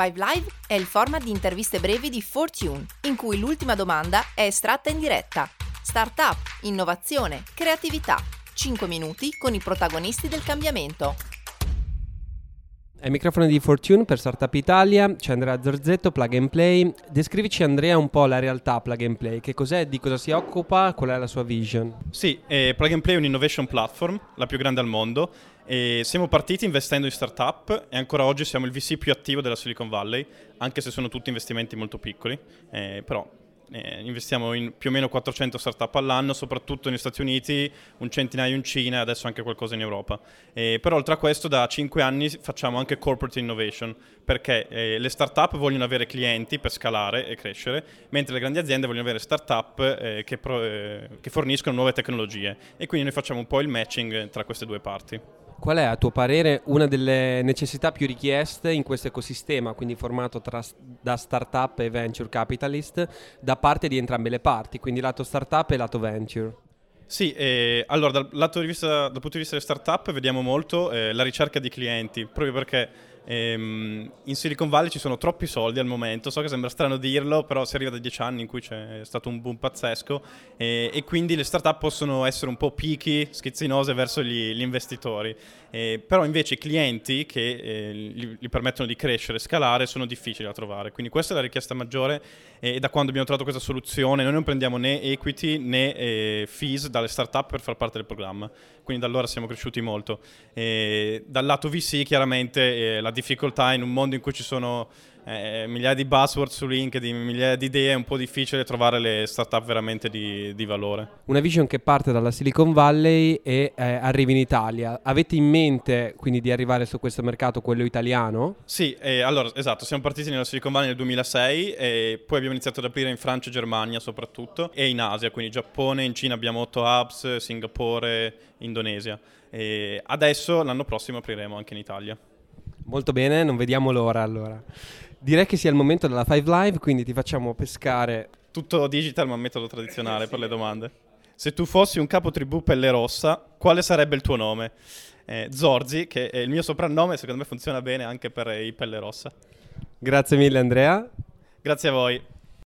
Five Live è il format di interviste brevi di Fortune, in cui l'ultima domanda è estratta in diretta. Startup, innovazione, creatività. 5 minuti con i protagonisti del cambiamento. Ai microfoni di Fortune per Startup Italia c'è Andrea Zorzetto, Plug and Play. Descrivici Andrea un po' la realtà Plug and Play, che cos'è, di cosa si occupa, qual è la sua vision? Sì, eh, Plug and Play è un'innovation platform, la più grande al mondo. E siamo partiti investendo in startup e ancora oggi siamo il VC più attivo della Silicon Valley, anche se sono tutti investimenti molto piccoli, eh, però eh, investiamo in più o meno 400 startup all'anno, soprattutto negli Stati Uniti, un centinaio in Cina e adesso anche qualcosa in Europa. Eh, però oltre a questo da 5 anni facciamo anche corporate innovation, perché eh, le startup vogliono avere clienti per scalare e crescere, mentre le grandi aziende vogliono avere startup eh, che, pro, eh, che forniscono nuove tecnologie e quindi noi facciamo un po' il matching tra queste due parti. Qual è a tuo parere una delle necessità più richieste in questo ecosistema, quindi formato tra, da startup e venture capitalist, da parte di entrambe le parti, quindi lato startup e lato venture? Sì, eh, allora dal, vista, dal punto di vista delle startup vediamo molto eh, la ricerca di clienti, proprio perché Ehm, in Silicon Valley ci sono troppi soldi al momento, so che sembra strano dirlo, però si arriva da dieci anni in cui c'è stato un boom pazzesco e, e quindi le startup possono essere un po' picky, schizzinose verso gli, gli investitori. Eh, però invece i clienti che eh, gli, gli, permettono di crescere e scalare sono difficili da trovare. Quindi questa è la richiesta maggiore e da quando abbiamo trovato questa soluzione noi non prendiamo né equity né eh, fees dalle startup per far parte del programma. Quindi da allora siamo cresciuti molto. dal lato VC chiaramente eh, la difficoltà in un mondo in cui ci sono eh, migliaia di buzzword su LinkedIn, migliaia di idee, è un po' difficile trovare le startup veramente di, di valore. Una vision che parte dalla Silicon Valley e eh, arriva in Italia. Avete in mente quindi di arrivare su questo mercato, quello italiano? Sì, eh, allora esatto, siamo partiti nella Silicon Valley nel 2006 e poi abbiamo iniziato ad aprire in Francia e Germania soprattutto e in Asia, quindi Giappone, in Cina abbiamo 8 hubs, Singapore, Indonesia. E adesso l'anno prossimo apriremo anche in Italia. Molto bene, non vediamo l'ora allora. Direi che sia il momento della Five Live, quindi ti facciamo pescare. Tutto digital ma metodo tradizionale sì. per le domande. Se tu fossi un capo tribù pelle rossa, quale sarebbe il tuo nome? Eh, Zorzi, che è il mio soprannome, secondo me funziona bene anche per i pelle rossa. Grazie mille Andrea. Grazie a voi.